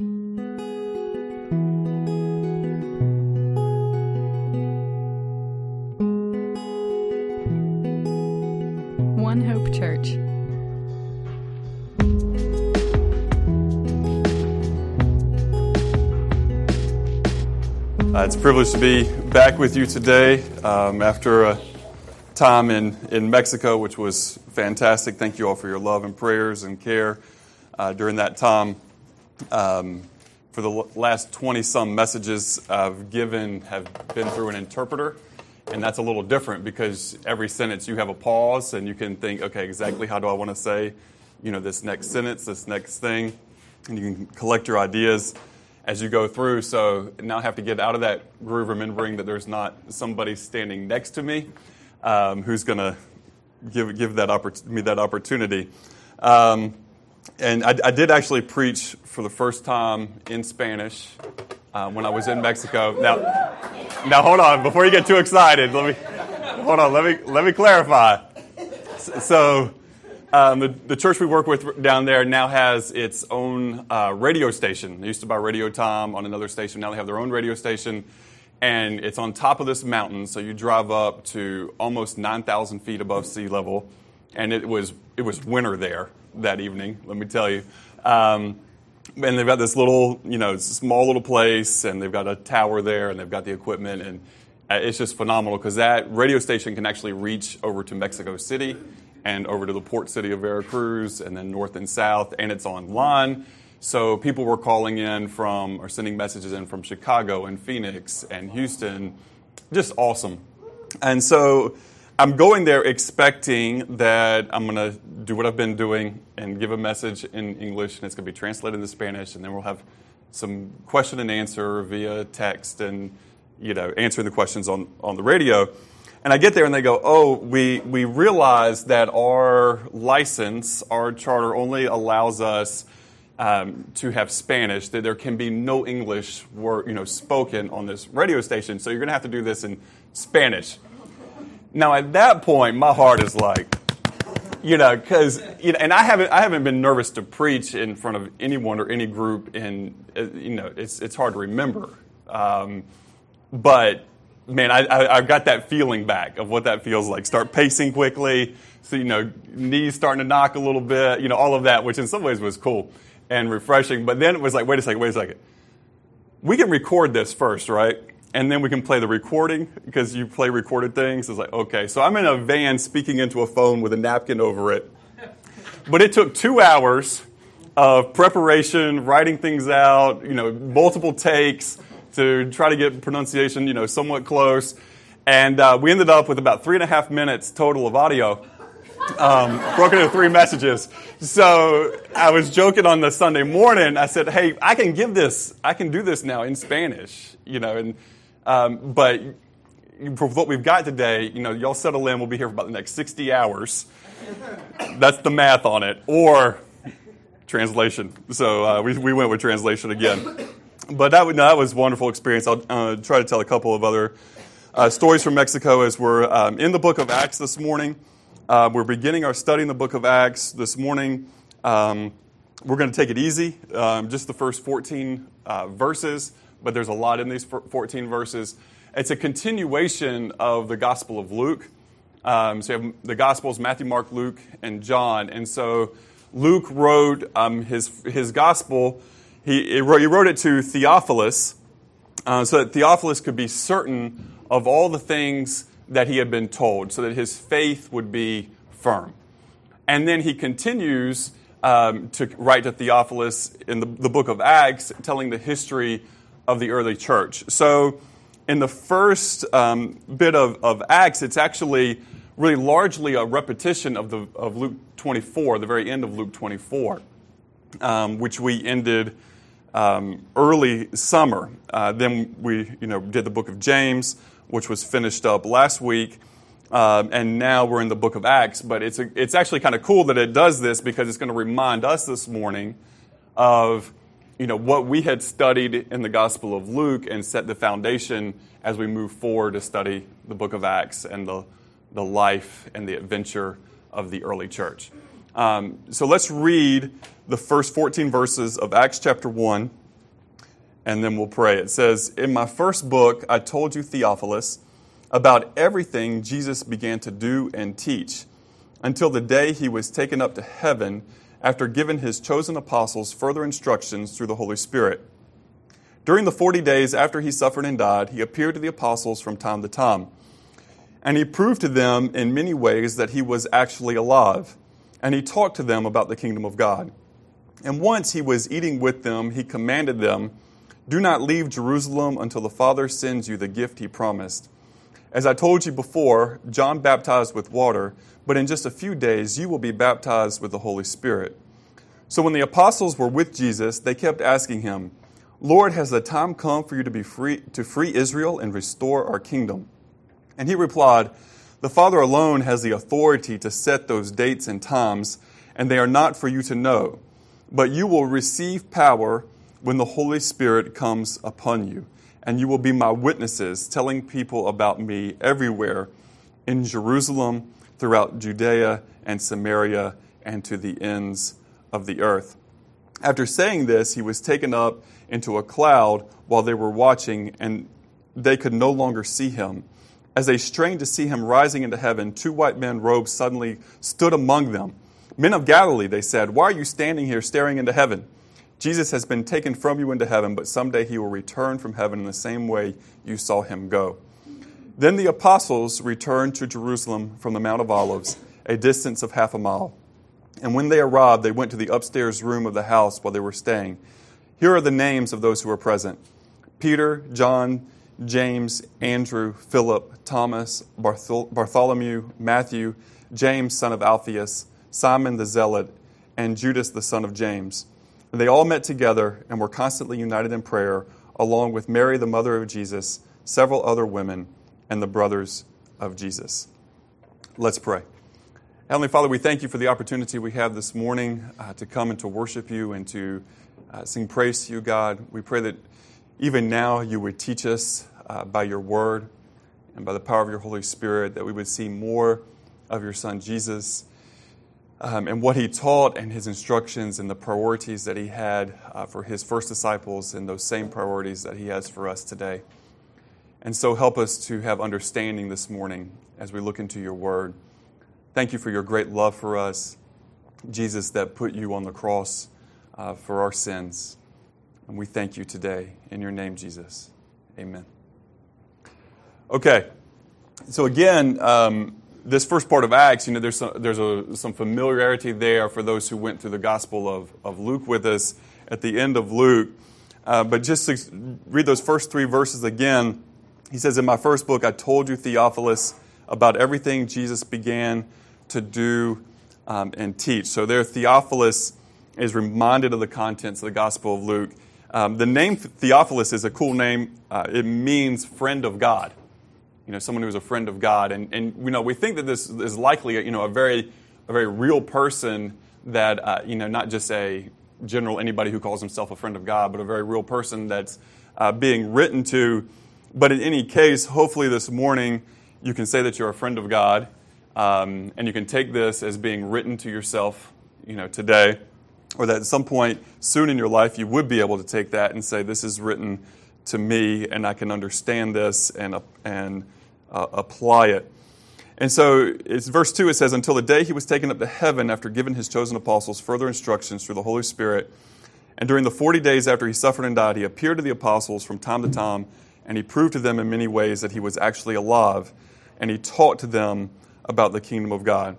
One Hope Church. Uh, it's a privilege to be back with you today um, after a time in, in Mexico, which was fantastic. Thank you all for your love and prayers and care uh, during that time. Um, for the last 20 some messages I've given have been through an interpreter, and that's a little different because every sentence you have a pause and you can think, okay, exactly how do I want to say, you know, this next sentence, this next thing, and you can collect your ideas as you go through. So now I have to get out of that groove, remembering that there's not somebody standing next to me um, who's going to give give that oppor- me that opportunity. Um, and I, I, did actually preach for the first time in Spanish uh, when I was in Mexico. Now, now hold on before you get too excited. Let me hold on. Let me let me clarify. So. Um, the, the, church we work with down there now has its own uh, radio station. They used to buy Radio Time on another station. Now they have their own radio station, and it's on top of this mountain. So you drive up to almost 9,000 feet above sea level, and it was it was winter there that evening. Let me tell you. Um, and they've got this little, you know, small little place, and they've got a tower there, and they've got the equipment, and uh, it's just phenomenal because that radio station can actually reach over to Mexico City and over to the port city of Veracruz, and then north and south, and it's online. So people were calling in from or sending messages in from Chicago and Phoenix and Houston. Just awesome. And so I'm going there expecting that I'm going to do what I've been doing and give a message in English, and it's going to be translated into Spanish, and then we'll have some question and answer via text and you know answering the questions on, on the radio. And I get there and they go, oh, we, we realize that our license, our charter only allows us um, to have Spanish, that there can be no English word, you know, spoken on this radio station. So you're going to have to do this in Spanish. Now, at that point, my heart is like, you know, because you know, and I haven't I haven't been nervous to preach in front of anyone or any group, and uh, you know, it's it's hard to remember. Um, but man, I, I, I, got that feeling back of what that feels like. Start pacing quickly, so you know, knees starting to knock a little bit, you know, all of that, which in some ways was cool and refreshing. But then it was like, wait a second, wait a second. We can record this first, right? And then we can play the recording because you play recorded things. It's like, okay, so I'm in a van speaking into a phone with a napkin over it. But it took two hours of preparation, writing things out, you know, multiple takes to try to get pronunciation, you know, somewhat close. And uh, we ended up with about three and a half minutes total of audio, um, broken into three messages. So I was joking on the Sunday morning. I said, "Hey, I can give this. I can do this now in Spanish, you know." And um, but for what we've got today, you know, y'all settle in. We'll be here for about the next sixty hours. That's the math on it, or translation. So uh, we we went with translation again but that, no, that was a wonderful experience. I'll uh, try to tell a couple of other uh, stories from Mexico as we're um, in the book of Acts this morning. Uh, we're beginning our study in the book of Acts this morning. Um, we're going to take it easy, um, just the first 14 uh, verses, but there's a lot in these 14 verses. It's a continuation of the Gospel of Luke. Um, so you have the Gospels Matthew, Mark, Luke, and John. And so Luke wrote um, his, his Gospel he, he, wrote, he wrote it to Theophilus uh, so that Theophilus could be certain of all the things that he had been told, so that his faith would be firm. And then he continues um, to write to Theophilus in the, the book of Acts, telling the history of the early church. So, in the first um, bit of, of Acts, it's actually really largely a repetition of, the, of Luke 24, the very end of Luke 24, um, which we ended um, early summer. Uh, then we, you know, did the book of James, which was finished up last week. Um, and now we're in the book of Acts. But it's, a, it's actually kind of cool that it does this because it's going to remind us this morning of you know, what we had studied in the Gospel of Luke and set the foundation as we move forward to study the book of Acts and the, the life and the adventure of the early church. Um, so let's read the first 14 verses of Acts chapter 1, and then we'll pray. It says, In my first book, I told you, Theophilus, about everything Jesus began to do and teach until the day he was taken up to heaven after giving his chosen apostles further instructions through the Holy Spirit. During the 40 days after he suffered and died, he appeared to the apostles from time to time. And he proved to them in many ways that he was actually alive. And he talked to them about the kingdom of God. And once he was eating with them, he commanded them, Do not leave Jerusalem until the Father sends you the gift he promised. As I told you before, John baptized with water but in just a few days you will be baptized with the Holy Spirit. So when the apostles were with Jesus, they kept asking him, Lord, has the time come for you to be free to free Israel and restore our kingdom? And he replied, The Father alone has the authority to set those dates and times, and they are not for you to know. But you will receive power when the Holy Spirit comes upon you, and you will be my witnesses, telling people about me everywhere in Jerusalem throughout Judea and Samaria and to the ends of the earth. After saying this, he was taken up into a cloud while they were watching, and they could no longer see him. As they strained to see him rising into heaven, two white men robed suddenly stood among them. Men of Galilee, they said, why are you standing here staring into heaven? Jesus has been taken from you into heaven, but someday he will return from heaven in the same way you saw him go. Then the apostles returned to Jerusalem from the Mount of Olives, a distance of half a mile. And when they arrived, they went to the upstairs room of the house while they were staying. Here are the names of those who were present Peter, John, James, Andrew, Philip, Thomas, Bartholomew, Matthew, James, son of Alphaeus, Simon the Zealot, and Judas, the son of James. And they all met together and were constantly united in prayer, along with Mary, the mother of Jesus, several other women and the brothers of Jesus. Let's pray. Heavenly Father, we thank you for the opportunity we have this morning uh, to come and to worship you and to uh, sing praise to you, God. We pray that even now you would teach us uh, by your word and by the power of your Holy Spirit that we would see more of your Son Jesus um, and what he taught and his instructions and the priorities that he had uh, for his first disciples and those same priorities that he has for us today. And so help us to have understanding this morning as we look into your word. Thank you for your great love for us, Jesus, that put you on the cross uh, for our sins. And we thank you today. In your name, Jesus. Amen. Okay. So, again, um, this first part of Acts, you know, there's, some, there's a, some familiarity there for those who went through the Gospel of, of Luke with us at the end of Luke. Uh, but just to read those first three verses again, he says, In my first book, I told you, Theophilus, about everything Jesus began to do um, and teach. So there, Theophilus is reminded of the contents of the Gospel of Luke. Um, the name Theophilus is a cool name. Uh, it means friend of God. You know, someone who is a friend of God. And, and you know, we think that this is likely, you know, a very, a very real person that, uh, you know, not just a general anybody who calls himself a friend of God, but a very real person that's uh, being written to but in any case, hopefully this morning you can say that you're a friend of God, um, and you can take this as being written to yourself, you know, today, or that at some point soon in your life you would be able to take that and say, "This is written to me, and I can understand this and uh, and uh, apply it." And so it's verse 2, it says, Until the day he was taken up to heaven after giving his chosen apostles further instructions through the Holy Spirit. And during the 40 days after he suffered and died, he appeared to the apostles from time to time and he proved to them in many ways that he was actually alive, and he taught to them about the kingdom of God.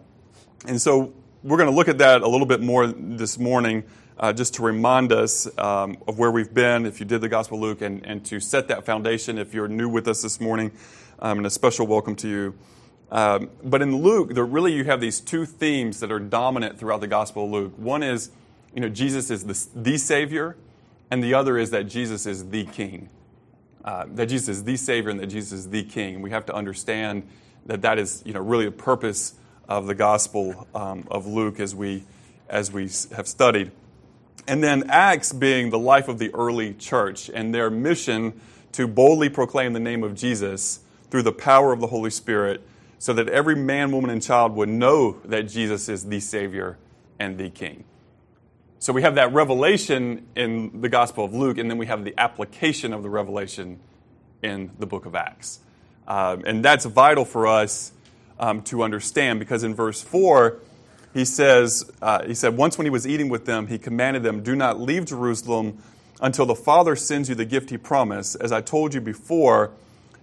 And so we're going to look at that a little bit more this morning, uh, just to remind us um, of where we've been, if you did the Gospel of Luke, and, and to set that foundation if you're new with us this morning, um, and a special welcome to you. Um, but in Luke, there really you have these two themes that are dominant throughout the Gospel of Luke. One is, you know, Jesus is the, the Savior, and the other is that Jesus is the King uh, that Jesus is the Savior and that Jesus is the King. And We have to understand that that is, you know, really the purpose of the Gospel um, of Luke as we as we have studied. And then Acts being the life of the early church and their mission to boldly proclaim the name of Jesus through the power of the Holy Spirit so that every man, woman, and child would know that Jesus is the Savior and the King. So we have that revelation in the Gospel of Luke, and then we have the application of the revelation in the book of Acts. Um, and that's vital for us um, to understand because in verse 4, he says, uh, he said, once when he was eating with them, he commanded them, Do not leave Jerusalem until the Father sends you the gift he promised. As I told you before,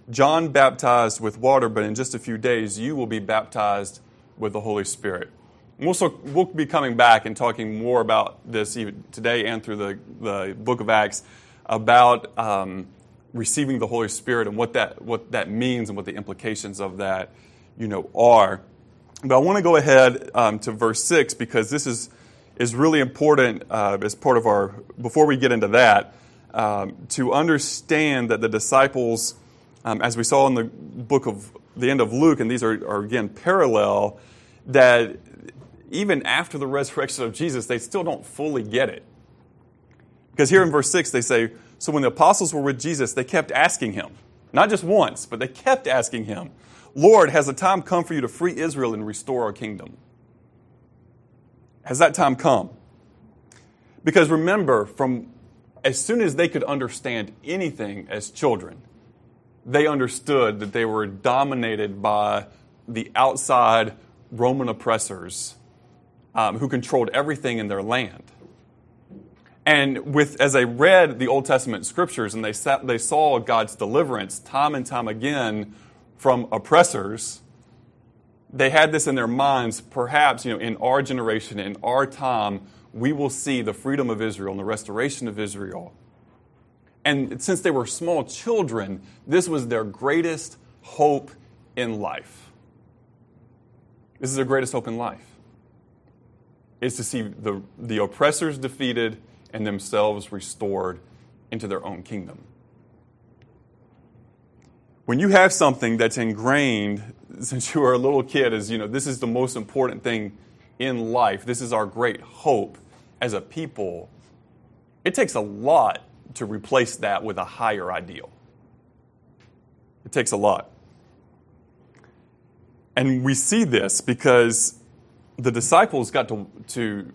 John baptized with water, but in just a few days you will be baptized with the Holy Spirit. We'll, so, we'll be coming back and talking more about this today and through the, the book of Acts about um, receiving the Holy Spirit and what that, what that means and what the implications of that you know, are. But I want to go ahead um, to verse 6 because this is, is really important uh, as part of our, before we get into that, um, to understand that the disciples, um, as we saw in the book of the end of Luke, and these are, are again parallel, that even after the resurrection of Jesus, they still don't fully get it. Because here in verse 6, they say, So when the apostles were with Jesus, they kept asking him, not just once, but they kept asking him, Lord, has the time come for you to free Israel and restore our kingdom? Has that time come? Because remember, from as soon as they could understand anything as children, they understood that they were dominated by the outside Roman oppressors um, who controlled everything in their land. And with, as they read the Old Testament scriptures and they, sat, they saw God's deliverance time and time again from oppressors, they had this in their minds. Perhaps, you know, in our generation, in our time, we will see the freedom of Israel and the restoration of Israel. And since they were small children, this was their greatest hope in life. This is their greatest hope in life is to see the, the oppressors defeated and themselves restored into their own kingdom. When you have something that's ingrained since you were a little kid, as you know, this is the most important thing in life, this is our great hope as a people, it takes a lot to replace that with a higher ideal. It takes a lot. And we see this because the disciples got to, to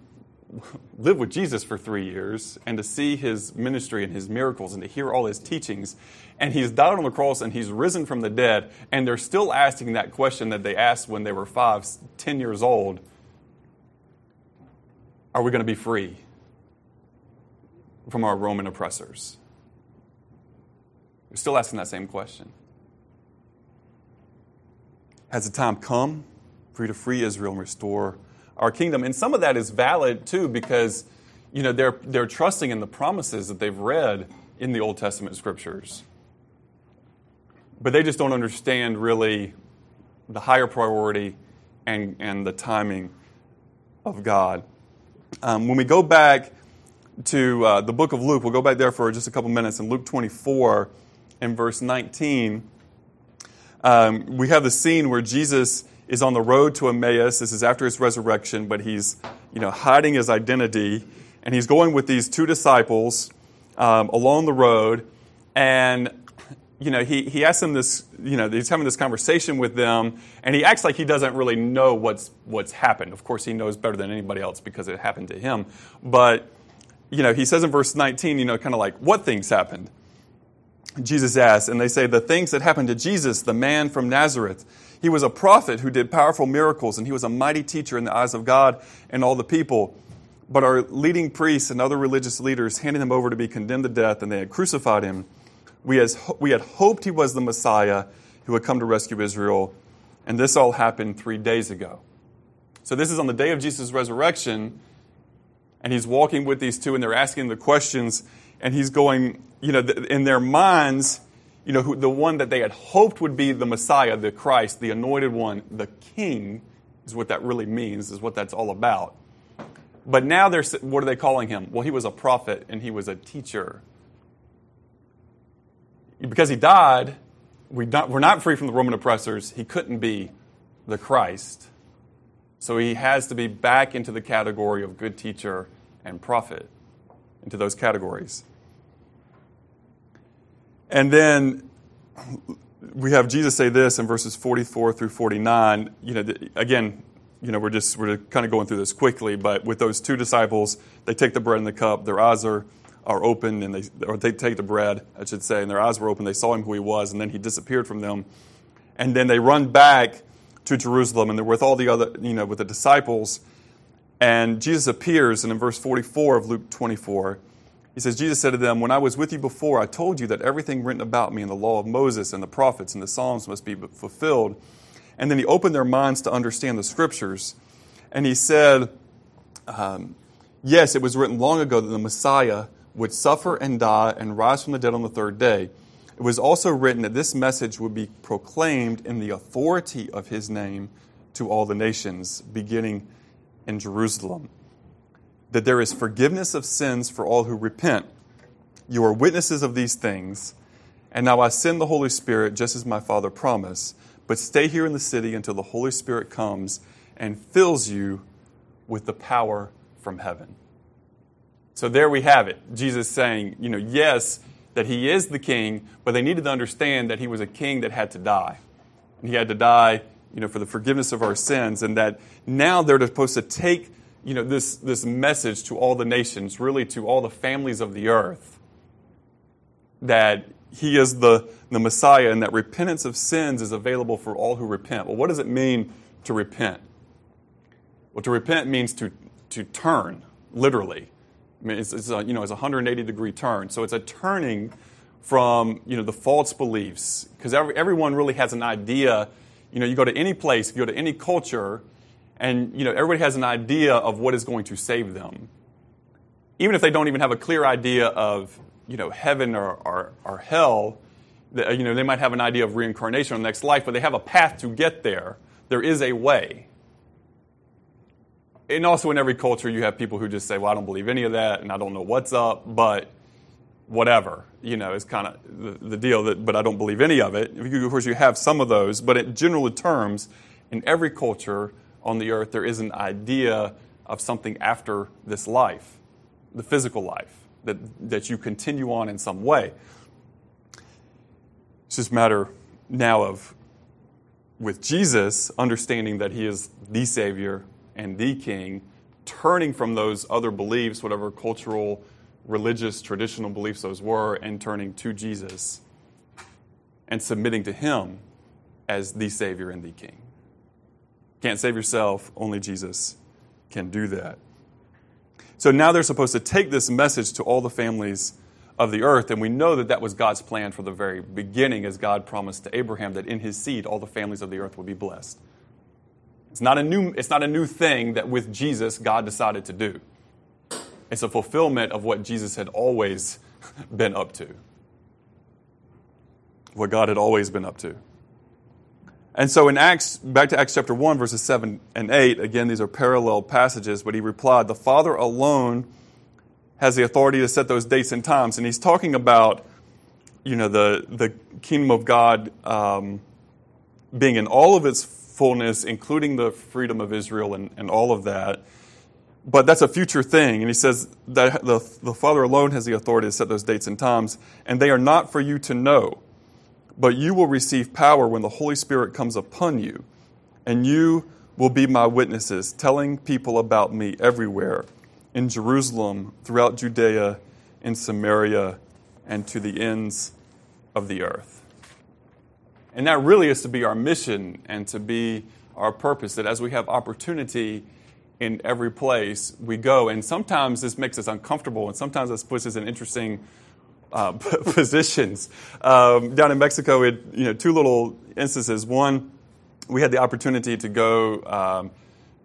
live with Jesus for three years and to see his ministry and his miracles and to hear all his teachings. And he's died on the cross and he's risen from the dead. And they're still asking that question that they asked when they were five, ten years old Are we going to be free from our Roman oppressors? They're still asking that same question. Has the time come you to free Israel and restore our kingdom. And some of that is valid too because you know they're they're trusting in the promises that they've read in the Old Testament scriptures. But they just don't understand really the higher priority and, and the timing of God. Um, when we go back to uh, the book of Luke, we'll go back there for just a couple minutes in Luke 24 and verse 19. Um, we have the scene where Jesus is on the road to Emmaus. This is after his resurrection, but he's you know hiding his identity, and he's going with these two disciples um, along the road, and you know he he asks them this you know he's having this conversation with them, and he acts like he doesn't really know what's what's happened. Of course, he knows better than anybody else because it happened to him, but you know he says in verse 19, you know, kind of like what things happened. Jesus asks, and they say, The things that happened to Jesus, the man from Nazareth. He was a prophet who did powerful miracles, and he was a mighty teacher in the eyes of God and all the people. But our leading priests and other religious leaders handed him over to be condemned to death, and they had crucified him. We, has, we had hoped he was the Messiah who would come to rescue Israel, and this all happened three days ago. So, this is on the day of Jesus' resurrection, and he's walking with these two, and they're asking the questions, and he's going, you know, in their minds, you know, the one that they had hoped would be the Messiah, the Christ, the anointed one, the King, is what that really means, is what that's all about. But now they're, what are they calling him? Well, he was a prophet and he was a teacher. Because he died, we we're not free from the Roman oppressors. He couldn't be the Christ. So he has to be back into the category of good teacher and prophet, into those categories. And then we have Jesus say this in verses 44 through 49. You know, again, you know, we're just we're kind of going through this quickly, but with those two disciples, they take the bread and the cup. Their eyes are are open, and they or they take the bread, I should say, and their eyes were open. They saw him who he was, and then he disappeared from them. And then they run back to Jerusalem, and they're with all the other, you know, with the disciples. And Jesus appears, and in verse 44 of Luke 24, he says, Jesus said to them, When I was with you before, I told you that everything written about me in the law of Moses and the prophets and the Psalms must be fulfilled. And then he opened their minds to understand the scriptures. And he said, um, Yes, it was written long ago that the Messiah would suffer and die and rise from the dead on the third day. It was also written that this message would be proclaimed in the authority of his name to all the nations, beginning in Jerusalem. That there is forgiveness of sins for all who repent. You are witnesses of these things. And now I send the Holy Spirit just as my Father promised. But stay here in the city until the Holy Spirit comes and fills you with the power from heaven. So there we have it. Jesus saying, you know, yes, that he is the king, but they needed to understand that he was a king that had to die. And he had to die, you know, for the forgiveness of our sins, and that now they're supposed to take, you know, this, this message to all the nations, really to all the families of the earth, that he is the, the Messiah and that repentance of sins is available for all who repent. Well, what does it mean to repent? Well, to repent means to, to turn, literally. I mean, it's, it's a, you know, it's a 180 degree turn. So it's a turning from, you know, the false beliefs. Because every, everyone really has an idea. You know, you go to any place, you go to any culture, and, you know, everybody has an idea of what is going to save them. Even if they don't even have a clear idea of, you know, heaven or, or, or hell, you know, they might have an idea of reincarnation or the next life, but they have a path to get there. There is a way and also in every culture, you have people who just say, "Well, I don't believe any of that, and I don't know what's up, but whatever." You know, is kind of the, the, deal. That, but I don't believe any of it. Of course, you have some of those, but in general terms, in every culture on the earth, there is an idea of something after this life, the physical life, that that you continue on in some way. It's just a matter now of with Jesus understanding that He is the Savior and the king, turning from those other beliefs, whatever cultural, religious, traditional beliefs those were, and turning to Jesus and submitting to him as the Savior and the King. Can't save yourself, only Jesus can do that. So now they're supposed to take this message to all the families of the earth, and we know that that was God's plan from the very beginning, as God promised to Abraham that in his seed all the families of the earth would be blessed. It's not a new, it's not a new thing that with Jesus God decided to do. It's a fulfillment of what Jesus had always been up to. What God had always been up to. And so in Acts, back to Acts chapter 1, verses 7 and 8, again, these are parallel passages, but he replied, The Father alone has the authority to set those dates and times. And he's talking about, you know, the, the kingdom of God um, being in all of its fullness, including the freedom of Israel and, and all of that. But that's a future thing. And he says that the, the Father alone has the authority to set those dates and times, and they are not for you to know. But you will receive power when the Holy Spirit comes upon you, and you will be my witnesses, telling people about me everywhere in Jerusalem, throughout Judea, in Samaria, and to the ends of the earth. And that really is to be our mission and to be our purpose, that as we have opportunity in every place we go, and sometimes this makes us uncomfortable, and sometimes this puts us in interesting uh, positions. Um, down in Mexico, it, you know, two little instances. One, we had the opportunity to go um,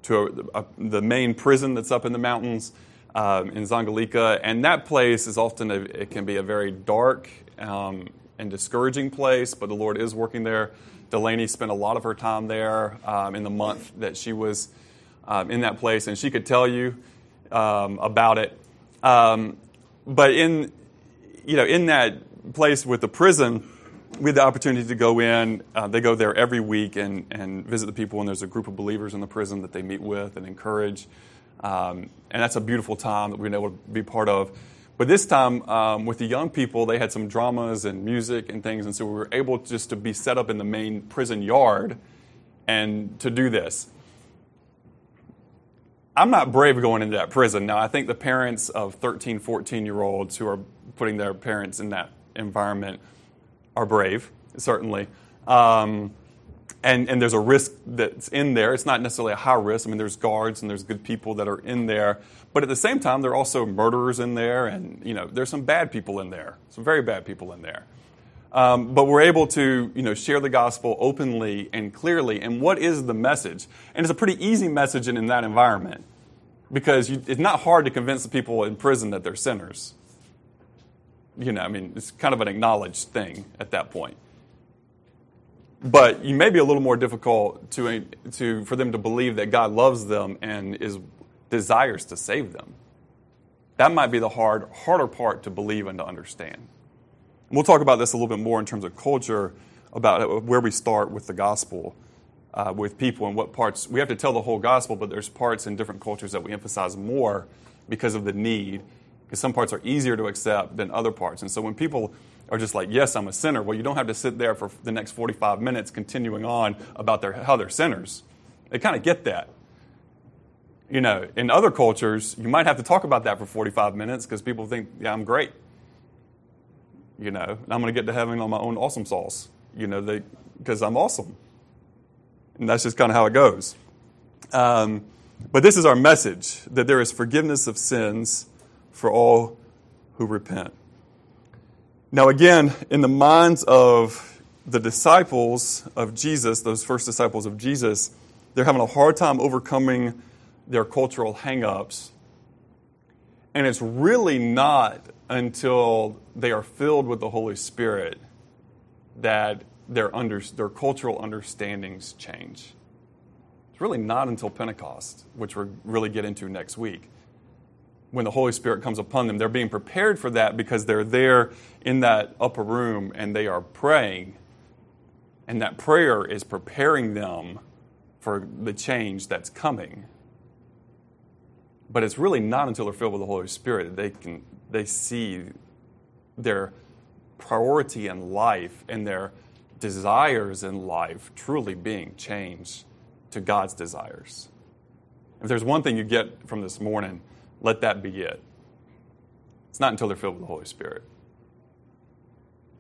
to a, a, the main prison that's up in the mountains um, in Zongolica, and that place is often a, it can be a very dark um, and discouraging place, but the Lord is working there. Delaney spent a lot of her time there um, in the month that she was um, in that place, and she could tell you about it. But in you know in that place with the prison, we had the opportunity to go in. Uh, they go there every week and, and visit the people, and there's a group of believers in the prison that they meet with and encourage. Um, and that's a beautiful time that we've been able to be part of. But this time, um, with the young people, they had some dramas and music and things, and so we were able just to be set up in the main prison yard and to do this. I'm not brave going into that prison. Now, I think the parents of 13, 14 year olds who are putting their parents in that environment are brave, certainly. Um, and, and there's a risk that's in there. It's not necessarily a high risk. I mean, there's guards and there's good people that are in there. But at the same time, there are also murderers in there, and you know, there's some bad people in there, some very bad people in there. Um, but we're able to you know, share the gospel openly and clearly. And what is the message? And it's a pretty easy message in, in that environment because you, it's not hard to convince the people in prison that they're sinners. You know, I mean, it's kind of an acknowledged thing at that point. But you may be a little more difficult to, to, for them to believe that God loves them and is, desires to save them. That might be the hard, harder part to believe and to understand. We'll talk about this a little bit more in terms of culture, about where we start with the gospel uh, with people and what parts we have to tell the whole gospel, but there's parts in different cultures that we emphasize more because of the need. Because some parts are easier to accept than other parts. And so when people are just like, yes, I'm a sinner, well, you don't have to sit there for the next 45 minutes continuing on about their, how they're sinners. They kind of get that. You know, in other cultures, you might have to talk about that for 45 minutes because people think, yeah, I'm great. You know, and I'm going to get to heaven on my own awesome sauce, you know, because I'm awesome. And that's just kind of how it goes. Um, but this is our message that there is forgiveness of sins for all who repent. Now, again, in the minds of the disciples of Jesus, those first disciples of Jesus, they're having a hard time overcoming their cultural hangups. And it's really not until they are filled with the Holy Spirit that their, under, their cultural understandings change. It's really not until Pentecost, which we'll really get into next week, when the Holy Spirit comes upon them. They're being prepared for that because they're there in that upper room and they are praying. And that prayer is preparing them for the change that's coming. But it's really not until they're filled with the Holy Spirit that they can they see their priority in life and their desires in life truly being changed to God's desires. If there's one thing you get from this morning, let that be it. It's not until they're filled with the Holy Spirit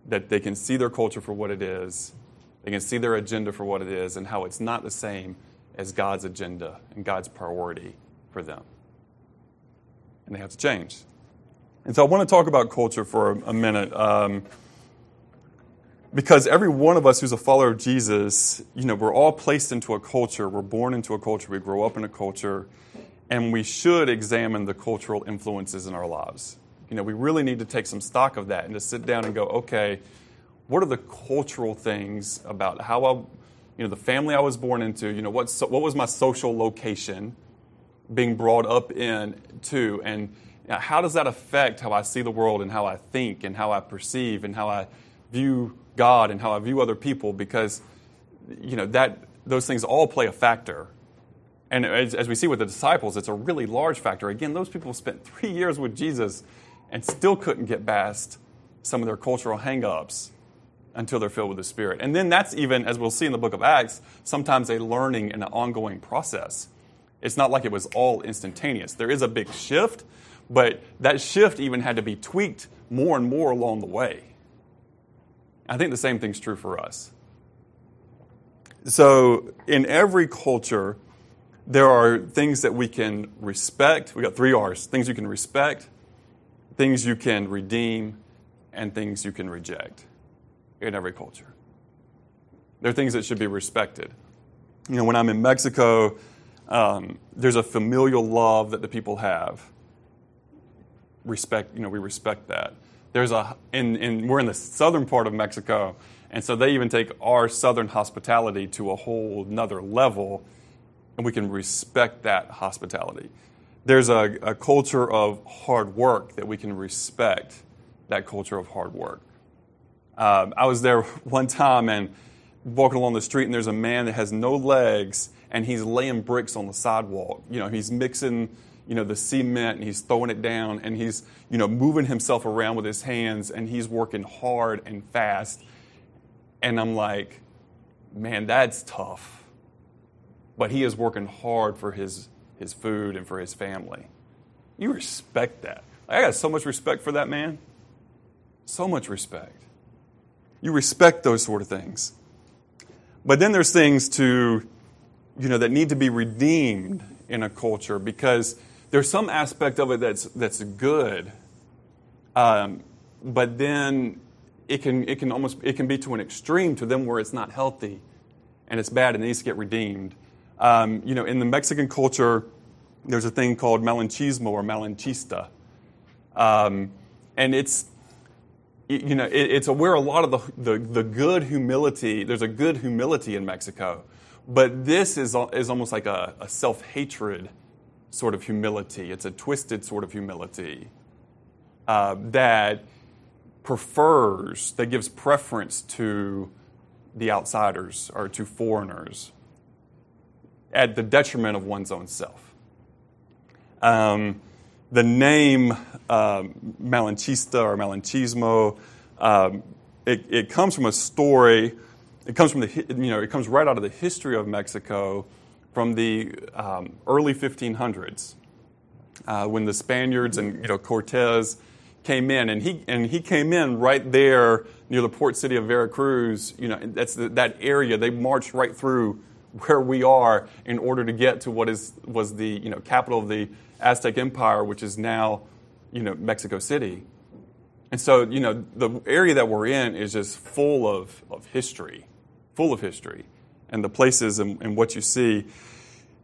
that they can see their culture for what it is, they can see their agenda for what it is, and how it's not the same as God's agenda and God's priority for them. And they have to change. And so I want to talk about culture for a, minute. Um, because every one of us who's a follower of Jesus, you know, we're all placed into a culture. We're born into a culture. We grow up in a culture and we should examine the cultural influences in our lives. You know, we really need to take some stock of that and to sit down and go, okay, what are the cultural things about how I, you know, the family I was born into, you know, what, what was my social location being brought up in to, and you know, how does that affect how I see the world and how I think and how I perceive and how I view God and how I view other people because, you know, that, those things all play a factor and as, as, we see with the disciples, it's a really large factor. Again, those people spent three years with Jesus and still couldn't get past some of their cultural hangups until they're filled with the Spirit. And then that's even, as we'll see in the book of Acts, sometimes a learning and an ongoing process. It's not like it was all instantaneous. There is a big shift, but that shift even had to be tweaked more and more along the way. I think the same thing's true for us. So, in every culture, there are things that we can respect. We got three R's things you can respect, things you can redeem, and things you can reject in every culture. There are things that should be respected. You know, when I'm in Mexico, um, there's a familial love that the people have. Respect, you know, we respect that. There's a, and, in, we're in the southern part of Mexico, and so they even take our southern hospitality to a whole another level and we can respect that hospitality. There's a, a culture of hard work that we can respect that culture of hard work. Um, I was there one time and walking along the street, and there's a man that has no legs, and he's laying bricks on the sidewalk. You know, he's mixing, you know, the cement, and he's throwing it down, and he's, you know, moving himself around with his hands, and he's working hard and fast. And I'm like, man, that's tough but he is working hard for his his food, and for his family. You respect that. I got so much respect for that man. So much respect. You respect those sort of things. But then there's things to, you know, that need to be redeemed in a culture because there's some aspect of it that's that's good, um, but then it can it can almost it can be to an extreme to them where it's not healthy, and it's bad and it needs to get redeemed. Um, you know, in the Mexican culture, there's a thing called malinchismo or malinchista. um, and it's you know it, it's where a lot of the, the the good humility. There's a good humility in Mexico, but this is is almost like a, a self hatred sort of humility. It's a twisted sort of humility uh, that prefers, that gives preference to the outsiders or to foreigners at the detriment of one's own self. Um, the name um, Malinchista or Malinchismo, um, it, it, comes from a story. It comes from the you know it comes right out of the history of Mexico, from the um, early 1500s, uh, when the Spaniards and you know Cortez came in, and he and he came in right there near the port city of Veracruz. You know that's the, that area. They marched right through where we are in order to get to what is was the you know capital of the Aztec Empire, which is now you know Mexico City. And so you know the area that we're in is just full of, of history, full of history, and the places and, and what you see.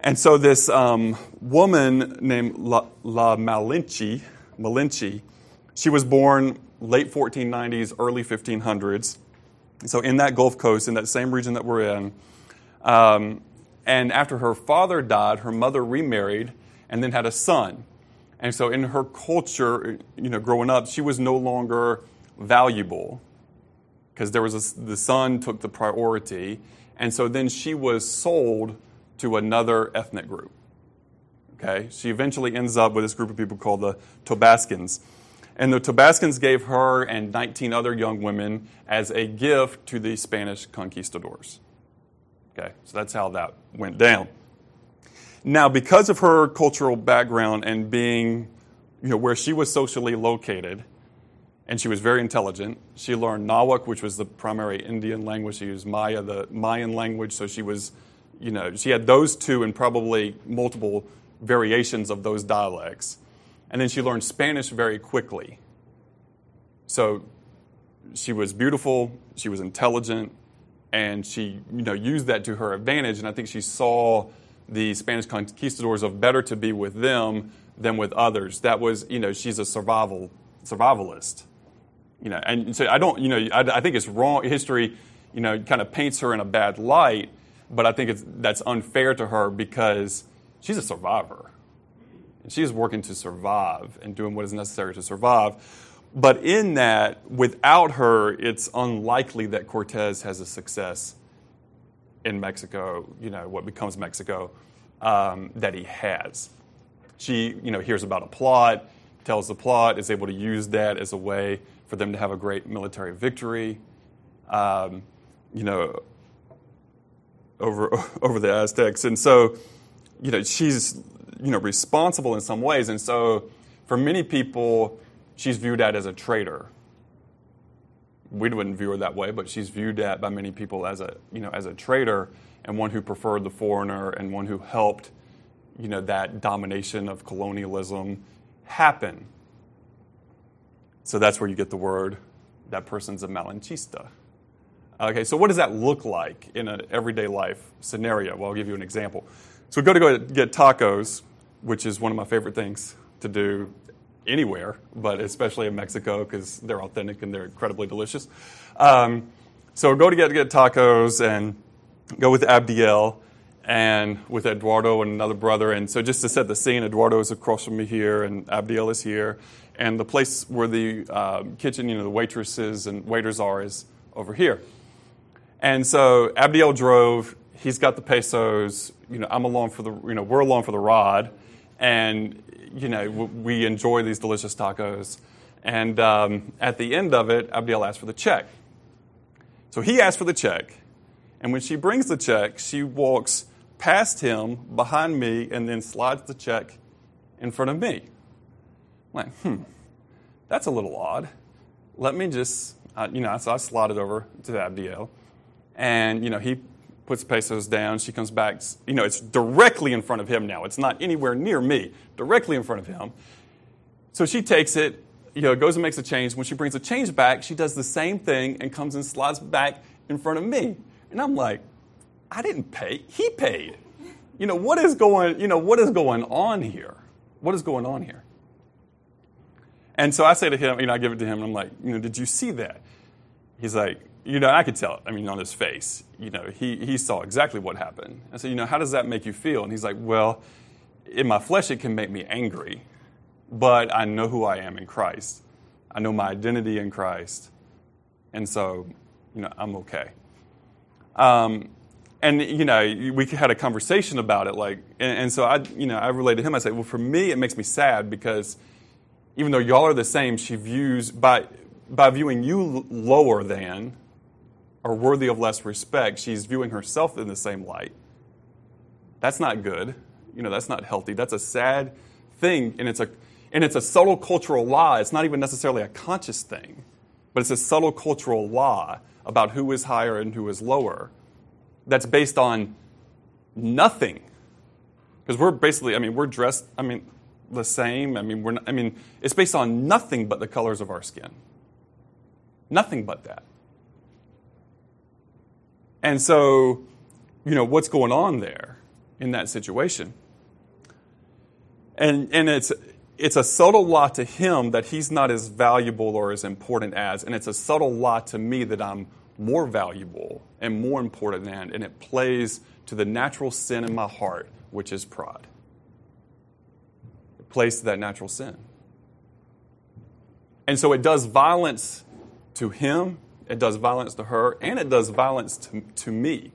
And so this um, woman named La, La Malinche, Malinche, she was born late 1490s, early 1500s. So in that Gulf Coast, in that same region that we're in. Um, and after her father died, her mother remarried and then had a son. And so in her culture, you know, growing up, she was no longer valuable because there was a, the son took the priority. And so then she was sold to another ethnic group. Okay? She eventually ends up with this group of people called the Tabascans. And the Tabascans gave her and 19 other young women as a gift to the Spanish conquistadors. Okay, so that's how that went down. Now, because of her cultural background and being, you know, where she was socially located, and she was very intelligent, she learned Nahuatl, which was the primary Indian language. She used Maya, the Mayan language, so she was, you know, she had those two and probably multiple variations of those dialects. And then she learned Spanish very quickly. So she was beautiful, she was intelligent, and she you know, used that to her advantage. And I think she saw the Spanish conquistadors of better to be with them than with others. That was, you know, she's a survival survivalist. You know, and so I don't, you know, I, I think it's wrong. History, you know, kind of paints her in a bad light, but I think that's unfair to her because she's a survivor. And she is working to survive and doing what is necessary to survive. But in that, without her, it's unlikely that Cortez has a success in Mexico, you know, what becomes Mexico, um, that he has. She, you know, hears about a plot, tells the plot, is able to use that as a way for them to have a great military victory, um, you know, over, over the Aztecs. And so, you know, she's you know, responsible in some ways. And so for many people, she's viewed at as a traitor. We wouldn't view her that way, but she's viewed at by many people as a, you know, as a traitor and one who preferred the foreigner and one who helped, you know, that domination of colonialism happen. So that's where you get the word, that person's a malinchista. Okay, so what does that look like in an everyday life scenario? Well, I'll give you an example. So we go to go get tacos which is one of my favorite things to do anywhere, but especially in Mexico because they're authentic and they're incredibly delicious. Um, so go to get, get tacos and go with Abdiel and with Eduardo and another brother. And so just to set the scene, Eduardo is across from me here and Abdiel is here. And the place where the uh, kitchen, you know, the waitresses and waiters are is over here. And so Abdiel drove. He's got the pesos. You know, I'm along for the, you know, we're along for the ride and you know we enjoy these delicious tacos. And um, at the end of it, Abdiel asked for the check. So he asked for the check, and when she brings the check, she walks past him, behind me, and then slides the check in front of me. I'm like, hmm, that's a little odd. Let me just, uh, you know, so I slide it over to Abdiel. And, you know, he puts pesos down. She comes back. You know, it's directly in front of him now. It's not anywhere near me, directly in front of him. So she takes it, you know, goes and makes a change. When she brings the change back, she does the same thing and comes and slides back in front of me. And I'm like, I didn't pay. He paid. You know, what is going, you know, what is going on here? What is going on here? And so I say to him, you know, I give it to him, and I'm like, you know, did you see that? He's like, you know, I could tell, I mean, on his face, you know, he, he saw exactly what happened. I said, you know, how does that make you feel? And he's like, well, in my flesh, it can make me angry, but I know who I am in Christ. I know my identity in Christ. And so, you know, I'm okay. Um, and, you know, we had a conversation about it, like, and, and so I, you know, I related to him. I said, well, for me, it makes me sad because even though y'all are the same, she views, by, by viewing you lower than, are worthy of less respect, she's viewing herself in the same light. That's not good. You know, that's not healthy. That's a sad thing, and it's a and it's a subtle cultural law. It's not even necessarily a conscious thing, but it's a subtle cultural law about who is higher and who is lower. That's based on nothing. Because we're basically, I mean, we're dressed, I mean, the same. I mean, we're not, I mean, it's based on nothing but the colors of our skin. Nothing but that. And so, you know, what's going on there in that situation? And, and it's, it's a subtle lie to him that he's not as valuable or as important as, and it's a subtle lie to me that I'm more valuable and more important than, and it plays to the natural sin in my heart, which is pride. It plays to that natural sin. And so it does violence to him it does violence to her, and it does violence to, to me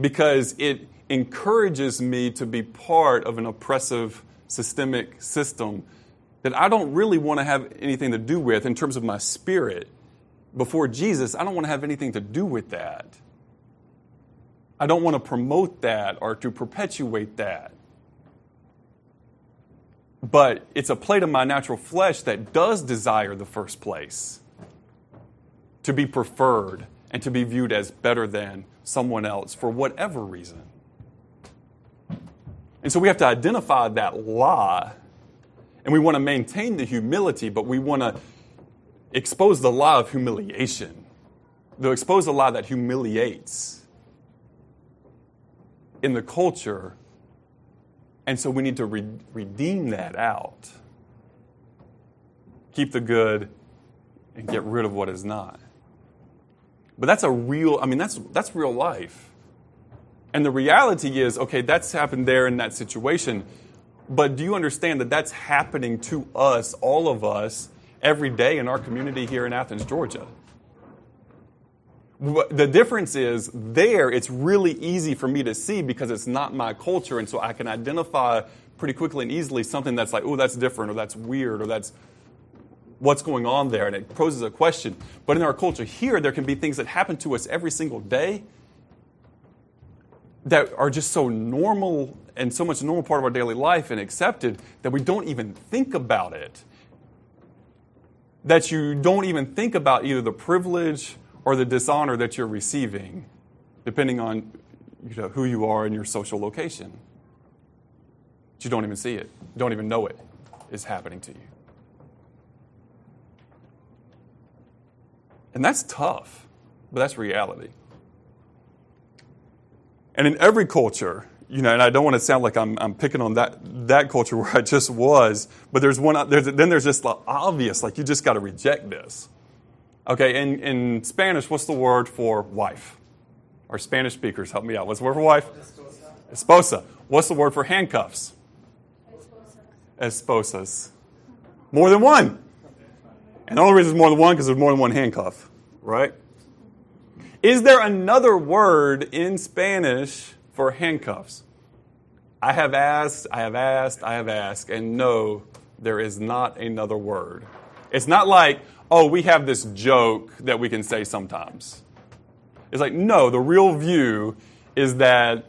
because it encourages me to be part of an oppressive systemic system that I don't really want to have anything to do with in terms of my spirit. Before Jesus, I don't want to have anything to do with that. I don't want to promote that or to perpetuate that. But it's a plate of my natural flesh that does desire the first place to be preferred and to be viewed as better than someone else for whatever reason. And so we have to identify that lie, and we want to maintain the humility, but we want to expose the lie of humiliation, to expose the lie that humiliates in the culture. And so we need to re- redeem that out. Keep the good and get rid of what is not. But that's a real, I mean, that's, that's real life. And the reality is, okay, that's happened there in that situation. But do you understand that that's happening to us, all of us, every day in our community here in Athens, Georgia? The difference is there, it's really easy for me to see because it's not my culture. And so I can identify pretty quickly and easily something that's like, oh, that's different, or that's weird, or that's what's going on there, and it poses a question. But in our culture here, there can be things that happen to us every single day that are just so normal and so much a normal part of our daily life and accepted that we don't even think about it. That you don't even think about either the privilege or the dishonor that you're receiving, depending on you know, who you are and your social location. But you don't even see it, don't even know it is happening to you. And that's tough, but that's reality. And in every culture, you know, and I don't want to sound like I'm, I'm picking on that, that culture where I just was, but there's one, there's, then there's just the obvious, like you just got to reject this. Okay, in, in Spanish, what's the word for wife? Our Spanish speakers, help me out. What's the word for wife? Esposa. What's the word for handcuffs? Esposas. More than one. And the only reason there's more than one because there's more than one handcuff, right? Is there another word in Spanish for handcuffs? I have asked, I have asked, I have asked, and no, there is not another word. It's not like, oh, we have this joke that we can say sometimes. It's like, no, the real view is that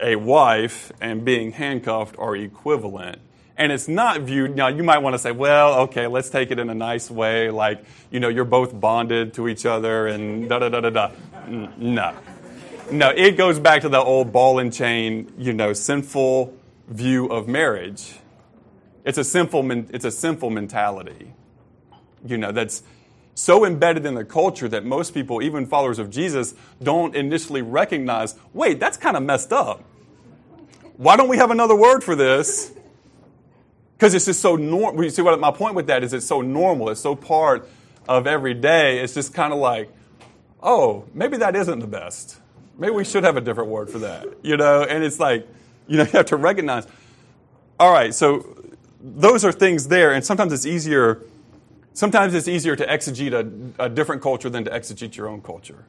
a wife and being handcuffed are equivalent. And it's not viewed, now you might want to say, well, okay, let's take it in a nice way, like, you know, you're both bonded to each other and da da da da da. No. No, it goes back to the old ball and chain, you know, sinful view of marriage. It's a sinful, it's a sinful mentality, you know, that's so embedded in the culture that most people, even followers of Jesus, don't initially recognize wait, that's kind of messed up. Why don't we have another word for this? Because it's just so normal. You see what my point with that is it's so normal, it's so part of every day. It's just kind of like, oh, maybe that isn't the best. Maybe we should have a different word for that, you know? And it's like, you know, you have to recognize, all right, so those are things there, and sometimes it's easier Sometimes it's easier to exegete a, a different culture than to exegete your own culture.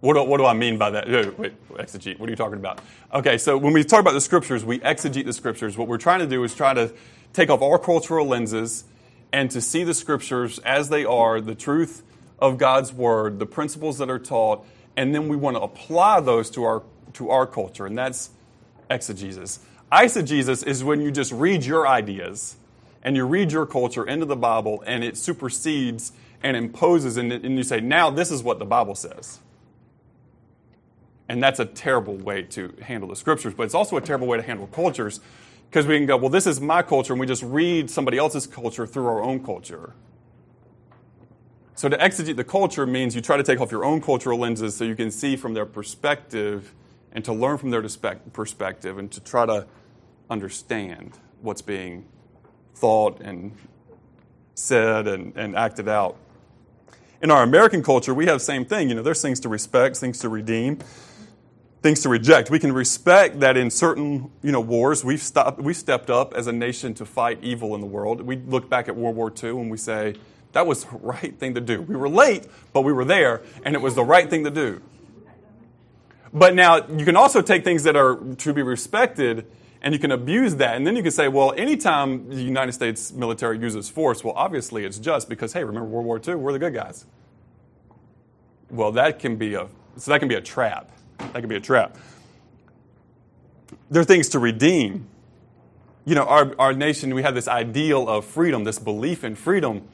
What do, what do I mean by that? Wait, exegete, what are you talking about? Okay, so when we talk about the scriptures, we exegete the scriptures. What we're trying to do is try to take off our cultural lenses and to see the scriptures as they are, the truth of God's word, the principles that are taught, and then we want to apply those to our, to our culture, and that's exegesis. Eisegesis is when you just read your ideas and you read your culture into the Bible and it supersedes and imposes, and, and you say, now this is what the Bible says. And that's a terrible way to handle the scriptures, but it's also a terrible way to handle cultures because we can go, well, this is my culture, and we just read somebody else's culture through our own culture. So to exegete the culture means you try to take off your own cultural lenses so you can see from their perspective and to learn from their perspective and to try to understand what's being thought and said and, and acted out. In our American culture, we have the same thing. You know, there's things to respect, things to redeem, things to reject. We can respect that in certain you know wars we've stopped, we stepped up as a nation to fight evil in the world. We look back at World War II and we say that was the right thing to do. We were late, but we were there, and it was the right thing to do. But now you can also take things that are to be respected and you can abuse that. And then you can say, well, anytime the United States military uses force, well, obviously it's just because, hey, remember World War II? We're the good guys. Well, that can be a so that can be a trap. That could be a trap. There are things to redeem. You know, our, our nation, we have this ideal of freedom, this belief in freedom,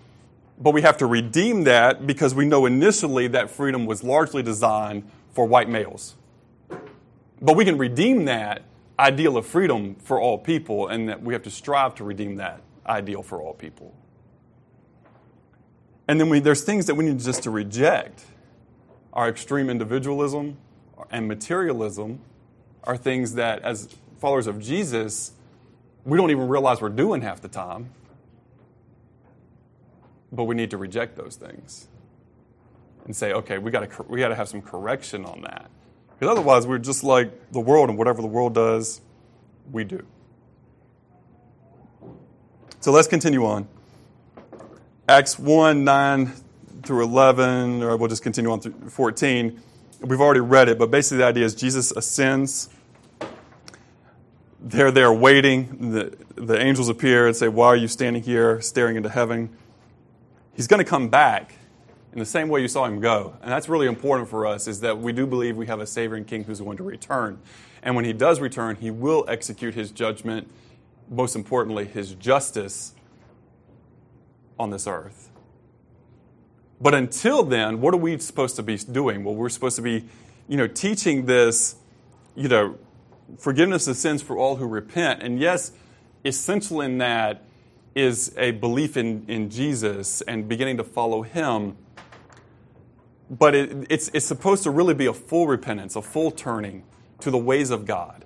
but we have to redeem that because we know initially that freedom was largely designed for white males. But we can redeem that ideal of freedom for all people, and that we have to strive to redeem that ideal for all people. And then we, there's things that we need just to reject. Our extreme individualism and materialism are things that, as followers of Jesus, we don't even realize we're doing half the time. But we need to reject those things and say, okay, we got to we got to have some correction on that. Because otherwise, we're just like the world, and whatever the world does, we do. So let's continue on. Acts 1 9 through 11, or we'll just continue on through 14. We've already read it, but basically the idea is Jesus ascends. They're there waiting. The, the angels appear and say, Why are you standing here staring into heaven? He's going to come back in the same way you saw him go. And that's really important for us is that we do believe we have a Savior and King who's going to return. And when he does return, he will execute his judgment, most importantly, his justice on this earth. But until then, what are we supposed to be doing? Well, we're supposed to be, you know, teaching this, you know, forgiveness of sins for all who repent. And yes, essential in that is a belief in, in Jesus and beginning to follow him but it, it's, it's supposed to really be a full repentance, a full turning to the ways of God.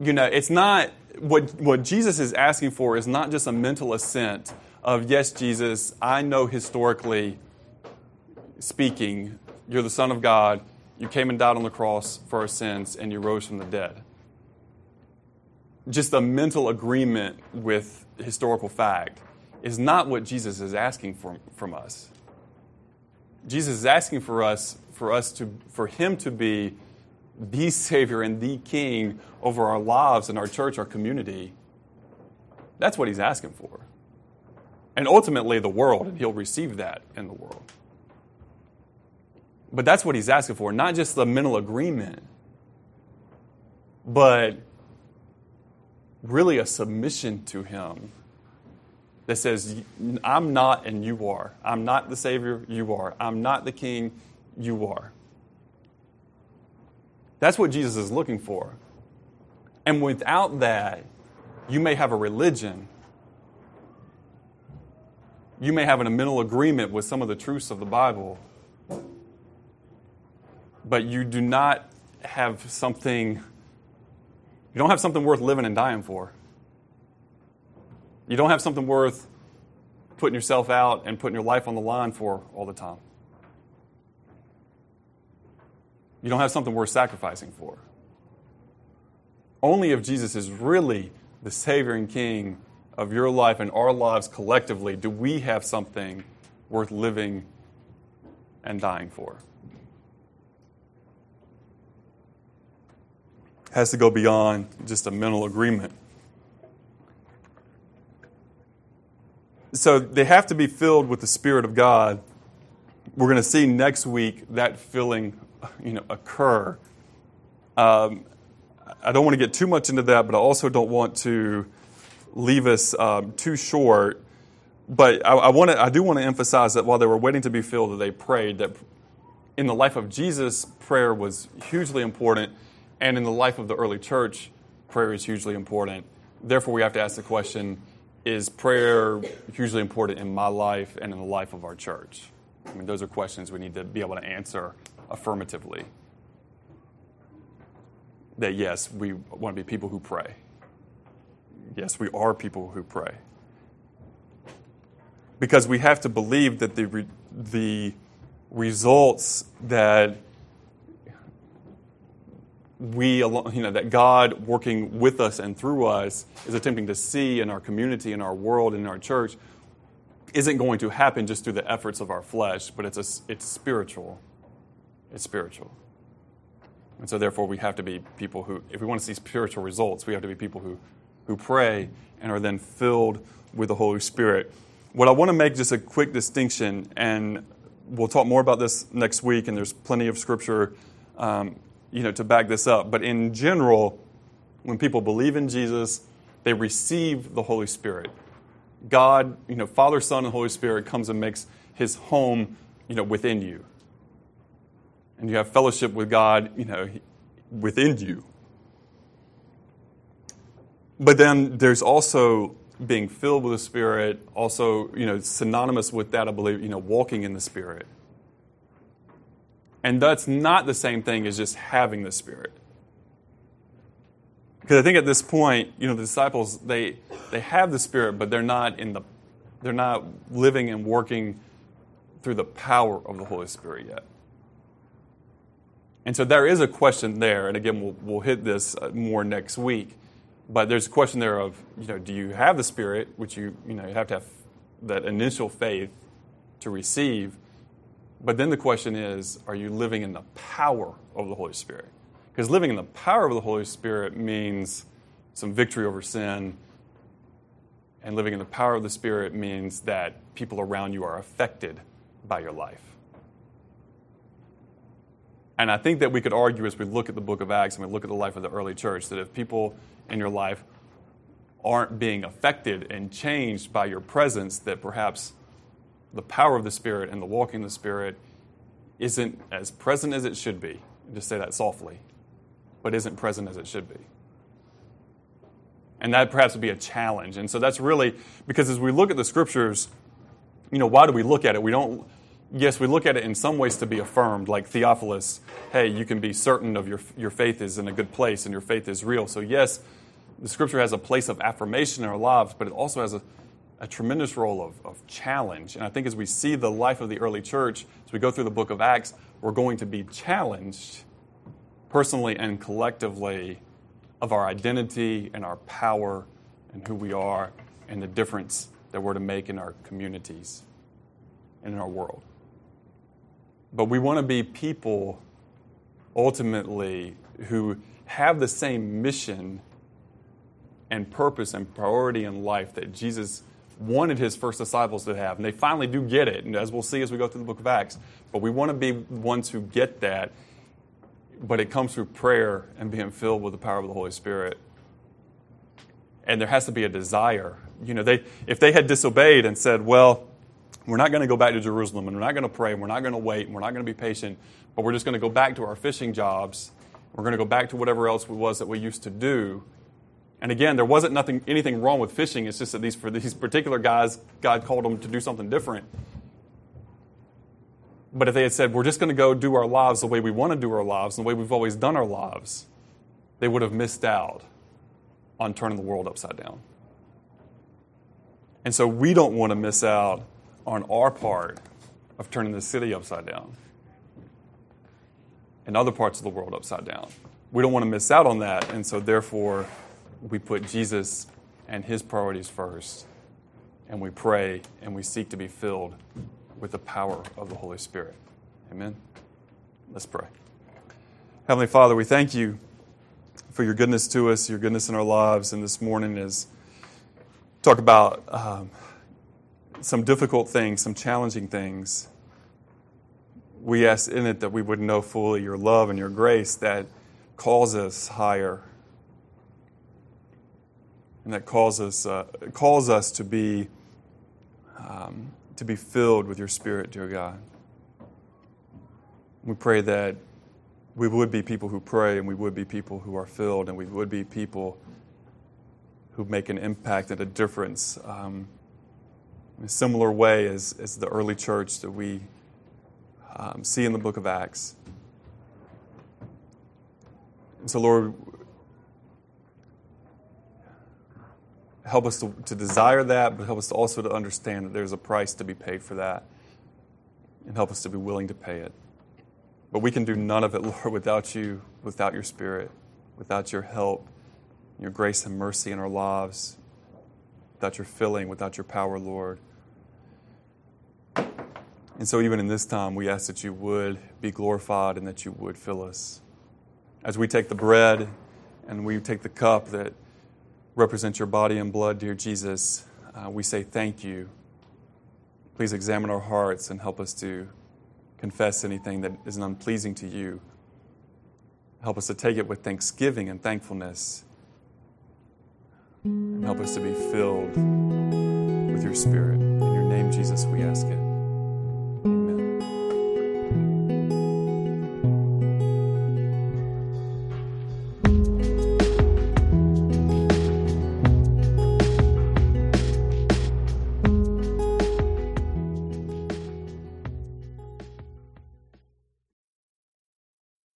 You know, it's not what, what Jesus is asking for is not just a mental assent of, yes, Jesus, I know historically speaking, you're the Son of God, you came and died on the cross for our sins, and you rose from the dead. Just a mental agreement with historical fact is not what Jesus is asking for, from us. Jesus is asking for us, for us to, for Him to be the Savior and the King over our lives and our church, our community. That's what He's asking for. And ultimately, the world, and He'll receive that in the world. But that's what he's asking for, not just the mental agreement, but really a submission to him that says, I'm not and you are. I'm not the Savior, you are. I'm not the King, you are. That's what Jesus is looking for. And without that, you may have a religion. You may have a mental agreement with some of the truths of the Bible, but you do not have something, you don't have something worth living and dying for. You don't have something worth putting yourself out and putting your life on the line for all the time. You don't have something worth sacrificing for. Only if Jesus is really the Savior and King of your life and our lives collectively do we have something worth living and dying for. Has to go beyond just a mental agreement. So they have to be filled with the Spirit of God. We're going to see next week that filling you know, occur. Um, I don't want to get too much into that, but I also don't want to leave us um, too short. But I, I, want to, I do want to emphasize that while they were waiting to be filled, that they prayed. That in the life of Jesus, prayer was hugely important, and in the life of the early church, prayer is hugely important. Therefore, we have to ask the question is prayer hugely important in my life and in the life of our church? I mean, those are questions we need to be able to answer affirmatively. That yes, we want to be people who pray. Yes, we are people who pray. Because we have to believe that the, re- the results that we, you know, that God working with us and through us is attempting to see in our community, in our world, in our church, isn't going to happen just through the efforts of our flesh, but it's, a, it's spiritual. It's spiritual. And so, therefore, we have to be people who, if we want to see spiritual results, we have to be people who, who pray and are then filled with the Holy Spirit. What I want to make just a quick distinction, and we'll talk more about this next week, and there's plenty of scripture um, you know, to back this up. But in general, when people believe in Jesus, they receive the Holy Spirit. God, you know, Father, Son, and Holy Spirit comes and makes his home, you know, within you. And you have fellowship with God, you know, within you. But then there's also being filled with the Spirit, also, you know, synonymous with that, I believe, you know, walking in the Spirit. And that's not the same thing as just having the Spirit. Because I think at this point, you know, the disciples, they, they have the Spirit, but they're not in the they're not living and working through the power of the Holy Spirit yet. And so there is a question there, and again, we'll, we'll hit this uh, more next week. But there's a question there of, you know, do you have the Spirit, which you, you know, you have to have that initial faith to receive, but then the question is are you living in the power of the Holy Spirit? Because living in the power of the Holy Spirit means some victory over sin. And living in the power of the Spirit means that people around you are affected by your life. And I think that we could argue as we look at the book of Acts and we look at the life of the early church that if people in your life aren't being affected and changed by your presence, that perhaps the power of the Spirit and the walking in the Spirit isn't as present as it should be. Just say that softly, but isn't present as it should be. And that perhaps would be a challenge. And so that's really because as we look at the scriptures, you know, why do we look at it? We don't, yes, we look at it in some ways to be affirmed, like Theophilus, hey, you can be certain of your, your faith is in a good place and your faith is real. So, yes, the scripture has a place of affirmation in our lives, but it also has a, a tremendous role of, of challenge. And I think as we see the life of the early church, as we go through the book of Acts, we're going to be challenged personally and collectively of our identity and our power and who we are and the difference that we're to make in our communities and in our world. But we want to be people ultimately who have the same mission and purpose and priority in life that Jesus wanted his first disciples to have. And they finally do get it, and as we'll see as we go through the book of Acts. But we want to be ones who get that, but it comes through prayer and being filled with the power of the Holy Spirit. And there has to be a desire. You know, they, if they had disobeyed and said, well, we're not going to go back to Jerusalem and we're not going to pray and we're not going to wait and we're not going to be patient, but we're just going to go back to our fishing jobs. We're going to go back to whatever else it was that we used to do and again, there wasn't nothing, anything wrong with fishing. It's just that these, for these particular guys, God called them to do something different. But if they had said, we're just going to go do our lives the way we want to do our lives, the way we've always done our lives, they would have missed out on turning the world upside down. And so we don't want to miss out on our part of turning the city upside down and other parts of the world upside down. We don't want to miss out on that. And so, therefore, we put Jesus and his priorities first, and we pray and we seek to be filled with the power of the Holy Spirit. Amen. Let's pray. Heavenly Father, we thank you for your goodness to us, your goodness in our lives, and this morning is talk about um, some difficult things, some challenging things. We ask in it that we would know fully your love and your grace that calls us higher and that calls us, uh, calls us to, be, um, to be filled with your Spirit, dear God. We pray that we would be people who pray, and we would be people who are filled, and we would be people who make an impact and a difference um, in a similar way as, as the early church that we um, see in the book of Acts. And so, Lord, help us to, to desire that, but help us also to understand that there's a price to be paid for that, and help us to be willing to pay it. But we can do none of it, Lord, without you, without your Spirit, without your help, your grace and mercy in our lives, without your filling, without your power, Lord. And so, even in this time, we ask that you would be glorified and that you would fill us. As we take the bread and we take the cup that represent your body and blood, dear Jesus, uh, we say thank you. Please examine our hearts and help us to confess anything that is unpleasing to you. Help us to take it with thanksgiving and thankfulness. And help us to be filled with your Spirit. In your name, Jesus, we ask it.